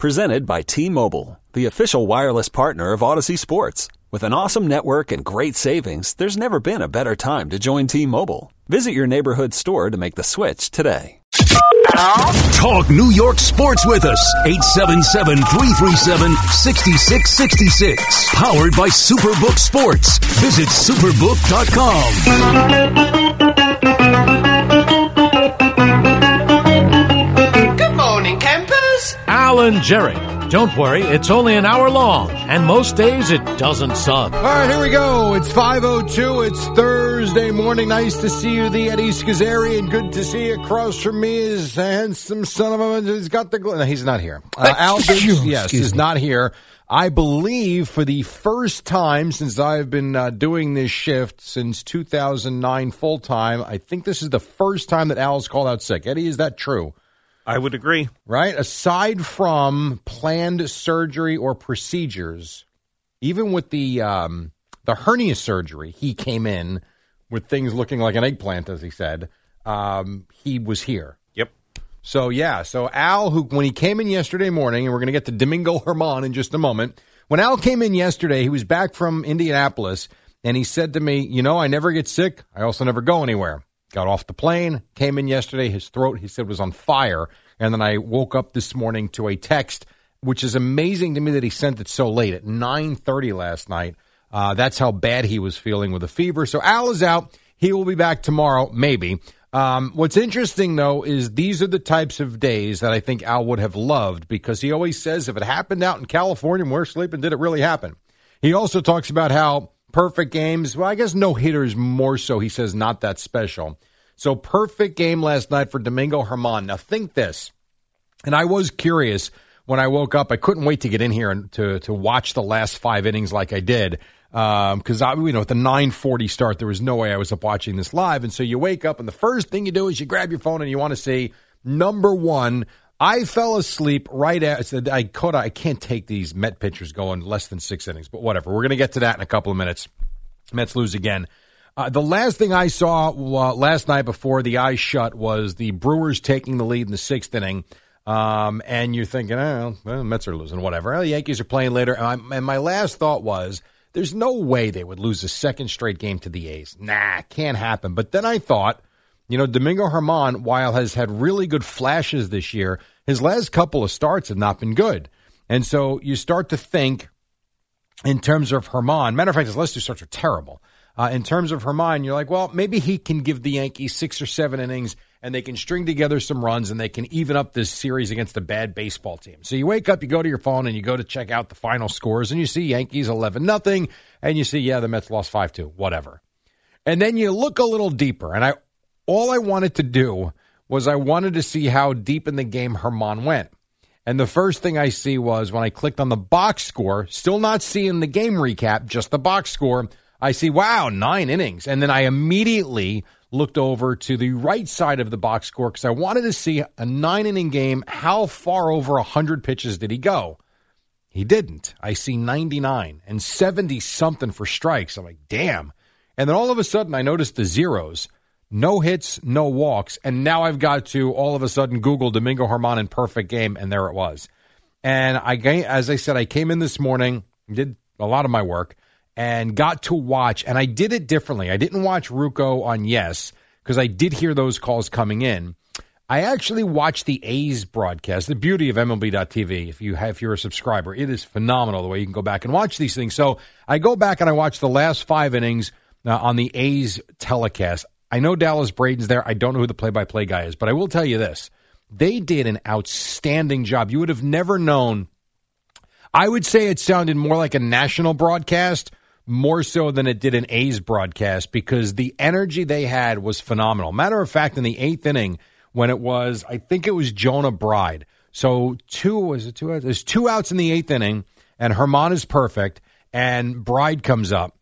Presented by T-Mobile, the official wireless partner of Audacy Sports. With an awesome network and great savings, there's never been a better time to join T-Mobile. Visit your neighborhood store to make the switch today. Talk New York sports with us. 877 337 6666. Powered by Superbook Sports. Visit superbook.com. Alan Jerry. Don't worry, it's only an hour long, and most days it doesn't suck. All right, here we go. It's 5.02. It's Thursday morning. Nice to see you, the Eddie Scozzare, and good to see you across from me is a handsome son of a... He's got the... No, he's not here. Uh, Albert, yes, is not here. I believe for the first time since I've been uh, doing this shift since 2009 full time, I think this is the first time that Al's called out sick. Eddie, is that true? I would agree. Right? Aside from planned surgery or procedures, even with the um, the hernia surgery, he came in with things looking like an eggplant, as he said. Um, he was here. Yep. So yeah, so Al, who when he came in yesterday morning, and we're going to get to Domingo Germán in just a moment. When Al came in yesterday, he was back from Indianapolis, and he said to me, "You know, I never get sick. I also never go anywhere." Got off the plane, came in yesterday. His throat, he said, was on fire. And then I woke up this morning to a text, which is amazing to me that he sent it so late at 9.30 last night. Uh, that's how bad he was feeling with a fever. So Al is out. He will be back tomorrow, maybe. Um, what's interesting, though, is these are the types of days that I think Al would have loved because he always says if it happened out in California and we're sleeping, did it really happen? He also talks about how perfect games, well, I guess no hitters more so, he says, not that special. So perfect game last night for Domingo Germán. Now think this, and I was curious when I woke up. I couldn't wait to get in here and to to watch the last five innings like I did because um, you know, at the 9:40 start, there was no way I was up watching this live. And so you wake up, and the first thing you do is you grab your phone and you want to see number one. I fell asleep right at. I caught. I can't take these Met pitchers going less than six innings, but whatever. We're going to get to that in a couple of minutes. Mets lose again. Uh, the last thing I saw uh, last night before the eyes shut was the Brewers taking the lead in the sixth inning. Um, and you're thinking, oh, well, Mets are losing, whatever. The Yankees are playing later. And, and my last thought was, there's no way they would lose a second straight game to the A's. Nah, can't happen. But then I thought, you know, Domingo Germán, while has had really good flashes this year, his last couple of starts have not been good. And so you start to think in terms of Germán. Matter of fact, his last two starts are terrible. Uh, in terms of Germán, you're like, well, maybe he can give the Yankees six or seven innings and they can string together some runs and they can even up this series against a bad baseball team. So you wake up, you go to your phone and you go to check out the final scores and you see Yankees 11 nothing and you see, yeah, the Mets lost 5 2, whatever. And then you look a little deeper and I, all I wanted to do was I wanted to see how deep in the game Germán went. And the first thing I see was when I clicked on the box score, still not seeing the game recap, just the box score. I see, wow, nine innings. And then I immediately looked over to the right side of the box score because I wanted to see a nine inning game. How far over 100 pitches did he go? He didn't. I see 99 and 70 something for strikes. I'm like, damn. And then all of a sudden, I noticed the zeros no hits, no walks. And now I've got to all of a sudden Google Domingo Germán in perfect game, and there it was. And I, as I said, I came in this morning, did a lot of my work, and got to watch. And I did it differently. I didn't watch Ruocco on Yes because I did hear those calls coming in. I actually watched the A's broadcast. The beauty of MLB.tv, if you have, if you're a subscriber, it is phenomenal the way you can go back and watch these things. So I go back and I watch the last five innings uh, on the A's telecast. I know Dallas Braden's there. I don't know who the play-by-play guy is, but I will tell you this: they did an outstanding job. You would have never known. I would say it sounded more like a national broadcast more so than it did an A's broadcast because the energy they had was phenomenal. Matter of fact, in the eighth inning, when it was, I think it was Jonah Bride. So two was it two outs? There's two outs in the eighth inning, and Germán is perfect, and Bride comes up,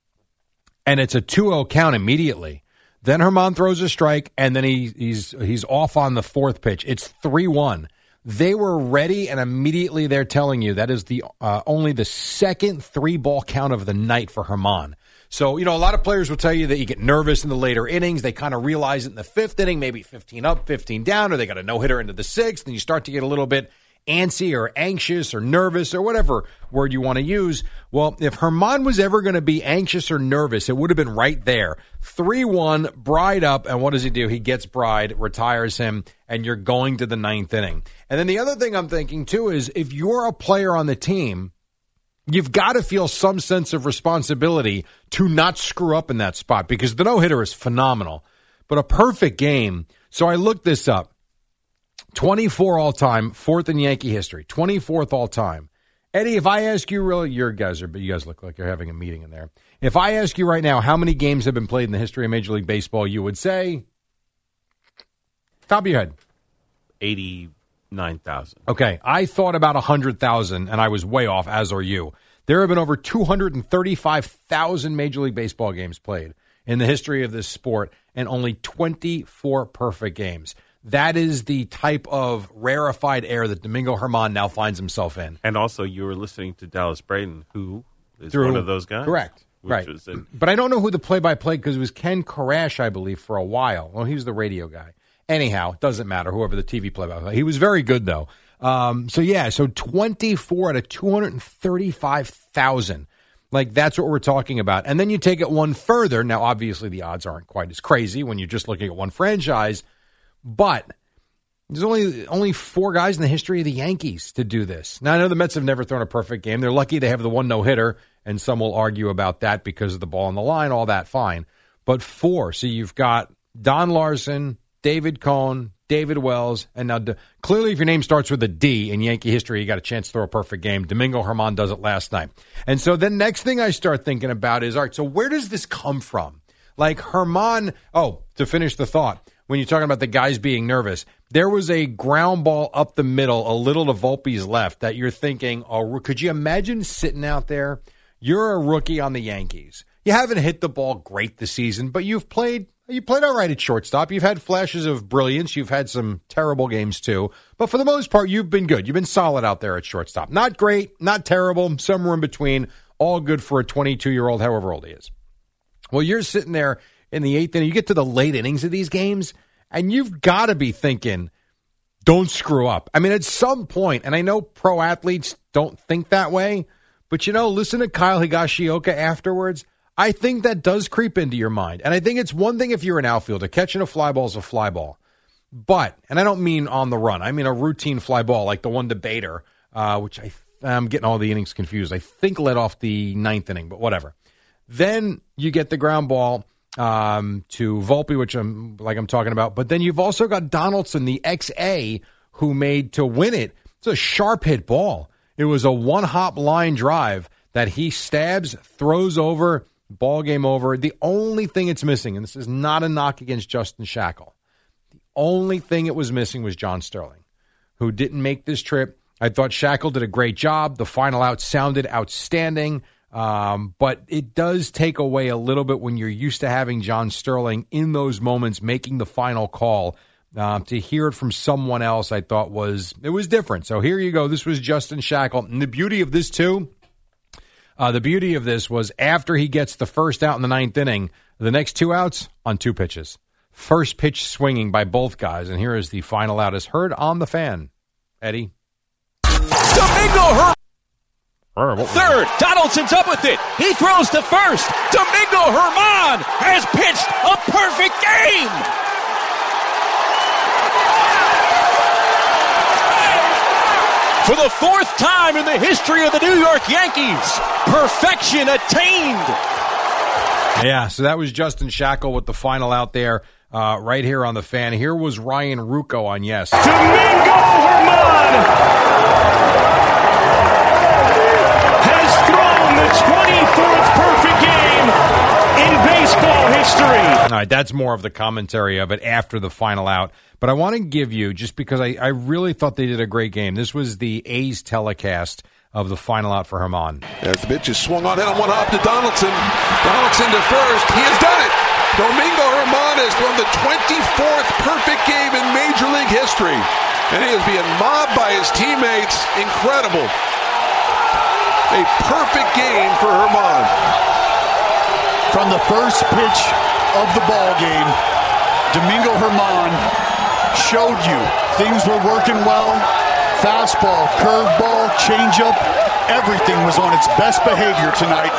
and it's a 2-0 count immediately. Then Germán throws a strike, and then he, he's he's off on the fourth pitch. It's three one. They were ready, and immediately they're telling you that is the uh, only the second three ball count of the night for Germán. So, you know, a lot of players will tell you that you get nervous in the later innings. They kind of realize it in the fifth inning, maybe 15 up, 15 down, or they got a no hitter into the sixth, and you start to get a little bit antsy or anxious or nervous or whatever word you want to use. Well, if Germán was ever going to be anxious or nervous, it would have been right there. 3 1, Bride up, and what does he do? He gets Bride, retires him, and you're going to the ninth inning. And then the other thing I'm thinking too is if you're a player on the team, you've got to feel some sense of responsibility to not screw up in that spot because the no hitter is phenomenal. But a perfect game. So I looked this up 24 all time, fourth in Yankee history, 24th all time. Eddie, if I ask you, really, your guys are, but you guys look like you're having a meeting in there. If I ask you right now how many games have been played in the history of Major League Baseball, you would say, top of your head, 80 9,000. Okay. I thought about 100,000, and I was way off, as are you. There have been over 235,000 Major League Baseball games played in the history of this sport, and only 24 perfect games. That is the type of rarefied air that Domingo Germán now finds himself in. And also, you were listening to Dallas Braden, who is Through, one of those guys. Correct. right. but I don't know who the play by play because it was Ken Korach, I believe, for a while. Well, he was the radio guy. Anyhow, it doesn't matter. Whoever the TV play by play, he was very good though. Um, so yeah, so twenty four out of two hundred and thirty five thousand. Like that's what we're talking about. And then you take it one further. Now, obviously, the odds aren't quite as crazy when you're just looking at one franchise, but there's only only four guys in the history of the Yankees to do this. Now I know the Mets have never thrown a perfect game. They're lucky they have the one no hitter, and some will argue about that because of the ball on the line. All that fine, but four. So you've got Don Larsen, David Cone, David Wells, and now clearly, if your name starts with a D in Yankee history, you got a chance to throw a perfect game. Domingo Germán does it last night, and so the next thing I start thinking about is, all right, so where does this come from? Like Germán. Oh, to finish the thought, when you're talking about the guys being nervous, there was a ground ball up the middle, a little to Volpe's left, that you're thinking, oh, could you imagine sitting out there? You're a rookie on the Yankees. You haven't hit the ball great this season, but you've played you played all right at shortstop. You've had flashes of brilliance. You've had some terrible games too. But for the most part, you've been good. You've been solid out there at shortstop. Not great, not terrible, somewhere in between. All good for a 22 year old, however old he is. Well, you're sitting there in the eighth inning. You get to the late innings of these games, and you've got to be thinking, don't screw up. I mean, at some point, and I know pro athletes don't think that way, but you know, listen to Kyle Higashioka afterwards. I think that does creep into your mind. And I think it's one thing if you're an outfielder, catching a fly ball is a fly ball. But, and I don't mean on the run, I mean a routine fly ball like the one debater, uh, which I, I'm getting all the innings confused. I think led off the ninth inning, but whatever. Then you get the ground ball um, to Volpe, which I'm like I'm talking about. But then you've also got Donaldson, the XA, who made to win it. It's a sharp hit ball. It was a one hop line drive that he stabs, throws over, Ball game over. The only thing it's missing, and this is not a knock against Justin Shackil, the only thing it was missing was John Sterling, who didn't make this trip. I thought Shackil did a great job. The final out sounded outstanding. Um, but it does take away a little bit when you're used to having John Sterling in those moments making the final call. Uh, to hear it from someone else, I thought was it was different. So here you go. This was Justin Shackil, and the beauty of this too uh, the beauty of this was after he gets the first out in the ninth inning, the next two outs on two pitches. First pitch swinging by both guys, and here is the final out as heard on the fan. Eddie. Domingo Her- Third, Donaldson's up with it. He throws to first. Domingo Germán has pitched a perfect game. For the fourth time in the history of the New York Yankees, perfection attained. Yeah, so that was Justin Shackil with the final out there. Uh, right here on the fan. Here was Ryan Ruocco on Yes. Domingo Germán right, that's more of the commentary of it after the final out. But I want to give you, just because I, I really thought they did a great game, this was the A's telecast of the final out for Germán. As the pitch is swung on in on one hop to Donaldson. Donaldson to first. He has done it. Domingo German has thrown the 24th perfect game in Major League history. And he is being mobbed by his teammates. Incredible. A perfect game for German. From the first pitch of the ball game, Domingo Germán showed you things were working well. Fastball, curveball, changeup, everything was on its best behavior tonight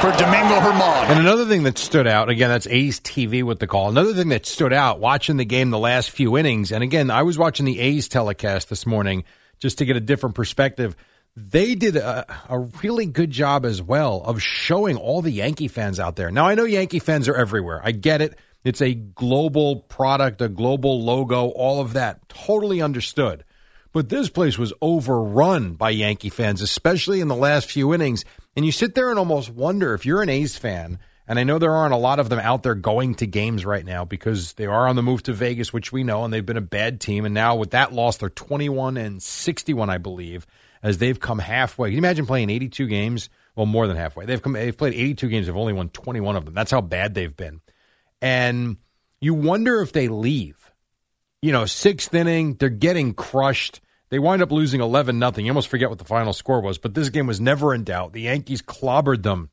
for Domingo Germán. And another thing that stood out, again, that's A's TV with the call. Another thing that stood out watching the game the last few innings, and again, I was watching the A's telecast this morning just to get a different perspective. They did a, a really good job as well of showing all the Yankee fans out there. Now, I know Yankee fans are everywhere. I get it. It's a global product, a global logo, all of that. Totally understood. But this place was overrun by Yankee fans, especially in the last few innings. And you sit there and almost wonder if you're an A's fan, and I know there aren't a lot of them out there going to games right now because they are on the move to Vegas, which we know, and they've been a bad team. And now with that loss, they're 21 and 61, I believe, as they've come halfway. Can you imagine playing 82 games? Well, more than halfway. They've come. They've played 82 games. They've only won 21 of them. That's how bad they've been. And you wonder if they leave. You know, sixth inning, they're getting crushed. They wind up losing 11 nothing. You almost forget what the final score was, but this game was never in doubt. The Yankees clobbered them.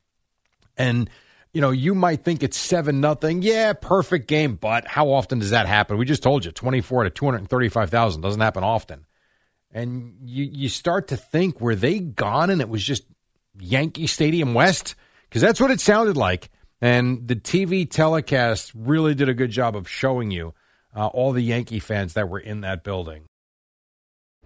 And you know, you might think it's 7 nothing. Yeah, perfect game, but how often does that happen? We just told you 24 to 235,000 doesn't happen often. And you you start to think were they gone and it was just Yankee Stadium West because that's what it sounded like. And the TV telecast really did a good job of showing you uh, all the Yankee fans that were in that building.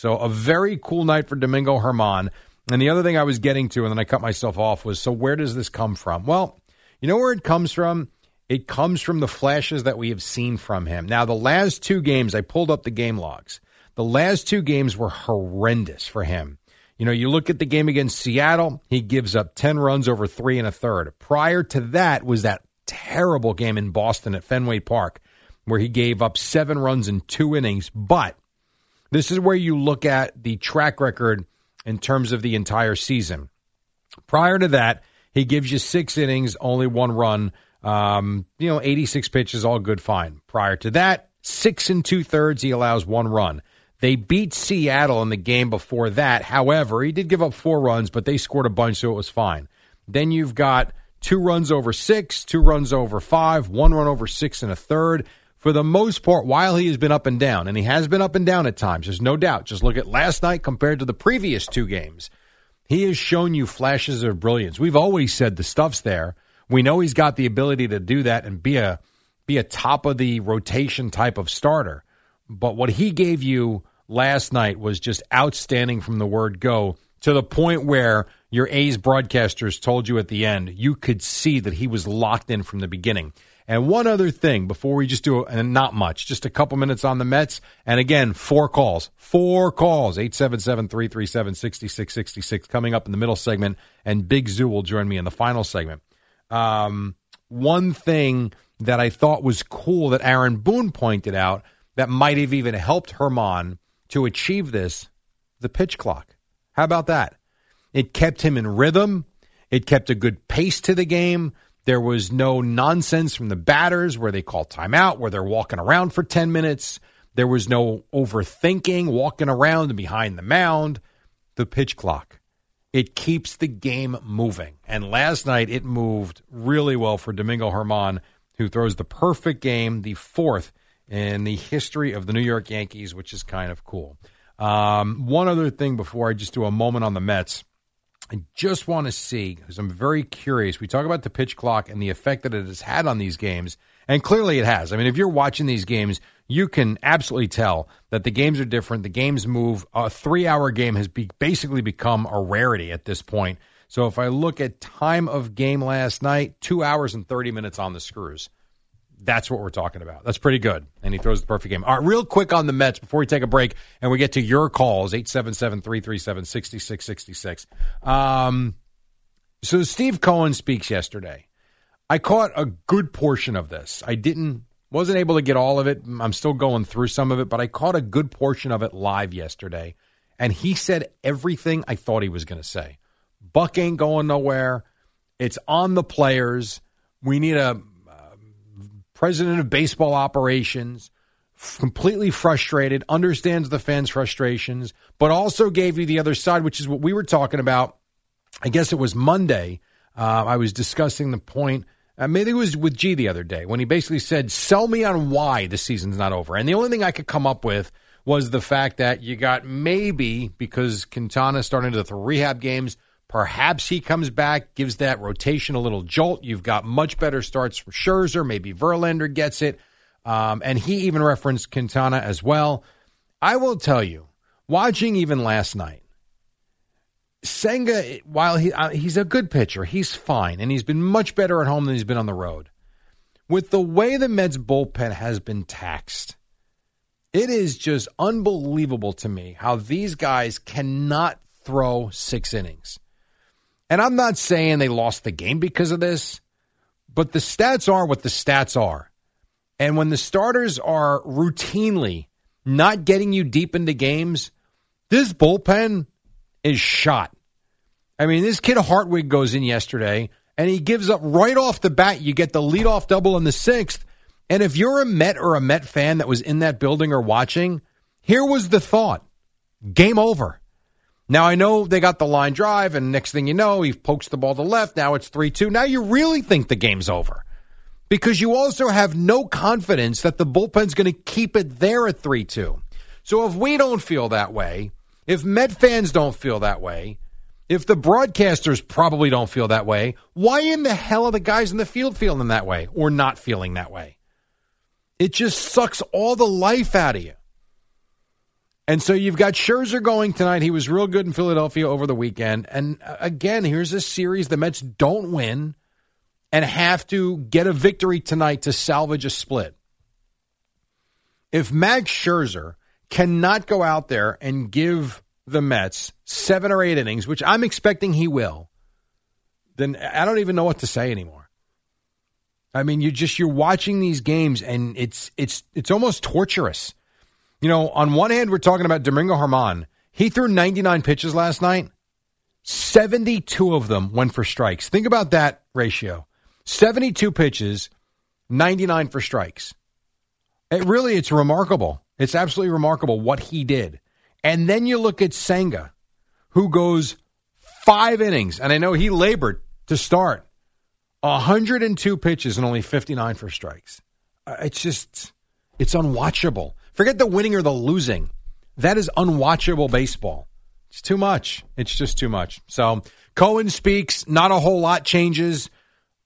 So a very cool night for Domingo Germán. And the other thing I was getting to, and then I cut myself off, was so where does this come from? Well, you know where it comes from? It comes from the flashes that we have seen from him. Now, the last two games, I pulled up the game logs. The last two games were horrendous for him. You know, you look at the game against Seattle, he gives up 10 runs over three and a third. Prior to that was that terrible game in Boston at Fenway Park, where he gave up seven runs in two innings. But this is where you look at the track record in terms of the entire season. Prior to that, he gives you six innings, only one run. Um, you know, 86 pitches, all good, fine. Prior to that, six and two thirds, he allows one run. They beat Seattle in the game before that. However, he did give up four runs, but they scored a bunch, so it was fine. Then you've got two runs over six, two runs over five, one run over six and a third. For the most part, while he has been up and down, and he has been up and down at times, there's no doubt. Just look at last night compared to the previous two games. He has shown you flashes of brilliance. We've always said the stuff's there. We know he's got the ability to do that and be a be a top of the rotation type of starter. But what he gave you last night was just outstanding from the word go to the point where your A's broadcasters told you at the end you could see that he was locked in from the beginning. And one other thing before we just do, and not much, just a couple minutes on the Mets. And again, four calls, four calls, 877 337 6666 coming up in the middle segment. And Big Zoo will join me in the final segment. Um, one thing that I thought was cool that Aaron Boone pointed out that might have even helped Germán to achieve this the pitch clock. How about that? It kept him in rhythm. It kept a good pace to the game. There was no nonsense from the batters where they call timeout, where they're walking around for 10 minutes. There was no overthinking, walking around behind the mound. The pitch clock. It keeps the game moving. And last night it moved really well for Domingo Germán, who throws the perfect game, the fourth in the history of the New York Yankees, which is kind of cool. Um, one other thing before I just do a moment on the Mets. I just want to see, because I'm very curious. We talk about the pitch clock and the effect that it has had on these games, and clearly it has. I mean, if you're watching these games, you can absolutely tell that the games are different. The games move. A three hour game has be- basically become a rarity at this point. So if I look at time of game last night, two hours and 30 minutes on the screws. That's what we're talking about. That's pretty good. And he throws the perfect game. All right, real quick on the Mets before we take a break and we get to your calls 877 337 6666. Um, so Steve Cohen speaks yesterday. I caught a good portion of this. I didn't, wasn't able to get all of it. I'm still going through some of it, but I caught a good portion of it live yesterday. And he said everything I thought he was going to say. Buck ain't going nowhere. It's on the players. We need a president of baseball operations, completely frustrated, understands the fans' frustrations, but also gave you the other side, which is what we were talking about. I guess it was Monday. Uh, I was discussing the point. Uh, maybe it was with G the other day when he basically said, "Sell me on why the season's not over." And the only thing I could come up with was the fact that you got maybe because Quintana starting to rehab games Perhaps he comes back, gives that rotation a little jolt. You've got much better starts from Scherzer. Maybe Verlander gets it. Um, and he even referenced Quintana as well. I will tell you, watching even last night, Senga, while he uh, he's a good pitcher, he's fine, and he's been much better at home than he's been on the road. With the way the Mets bullpen has been taxed, it is just unbelievable to me how these guys cannot throw six innings. And I'm not saying they lost the game because of this, but the stats are what the stats are. And when the starters are routinely not getting you deep into games, this bullpen is shot. I mean, this kid Hartwig goes in yesterday and he gives up right off the bat. You get the leadoff double in the sixth. And if you're a Met or a Met fan that was in that building or watching, here was the thought game over. Now I know they got the line drive, and next thing you know, he pokes the ball to left. Now it's 3 2. Now you really think the game's over because you also have no confidence that the bullpen's going to keep it there at 3 2. So if we don't feel that way, if Met fans don't feel that way, if the broadcasters probably don't feel that way, why in the hell are the guys in the field feeling that way or not feeling that way? It just sucks all the life out of you. And so you've got Scherzer going tonight. He was real good in Philadelphia over the weekend. And uh, again, here's a series the Mets don't win and have to get a victory tonight to salvage a split. If Max Scherzer cannot go out there and give the Mets seven or eight innings, which I'm expecting he will, then I don't even know what to say anymore. I mean, you just you're watching these games and it's it's it's almost torturous you know, on one hand, we're talking about Domingo Germán. He threw 99 pitches last night. 72 of them went for strikes. Think about that ratio 72 pitches, 99 for strikes. It really, it's remarkable. It's absolutely remarkable what he did. And then you look at Senga, who goes five innings, and I know he labored to start 102 pitches and only 59 for strikes. Uh, it's just, it's unwatchable. Forget the winning or the losing. That is unwatchable baseball. It's too much. It's just too much. So Cohen speaks. Not a whole lot changes.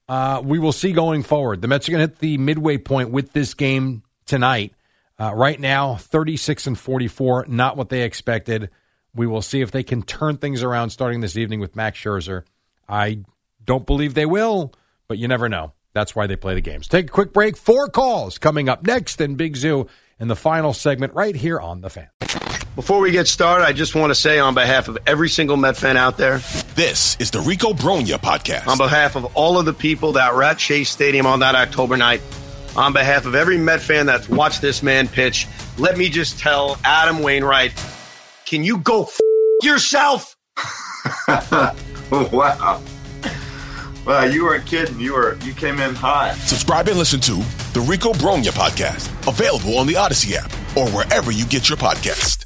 Uh, we will see going forward. The Mets are going to hit the midway point with this game tonight. Uh, right now, 36 and 44, not what they expected. We will see if they can turn things around starting this evening with Max Scherzer. I don't believe they will, but you never know. That's why they play the games. Take a quick break. Four calls coming up next, in Big Zoo in the final segment right here on the fan. Before we get started, I just want to say on behalf of every single Met fan out there, this is the Rico Brogna podcast. On behalf of all of the people that were at Shea Stadium on that October night, on behalf of every Met fan that's watched this man pitch, let me just tell Adam Wainwright, can you go f- yourself? wow. Well, you weren't kidding. You were you came in hot. Subscribe and listen to the Rico Brogna podcast, available on the Audacy app or wherever you get your podcast.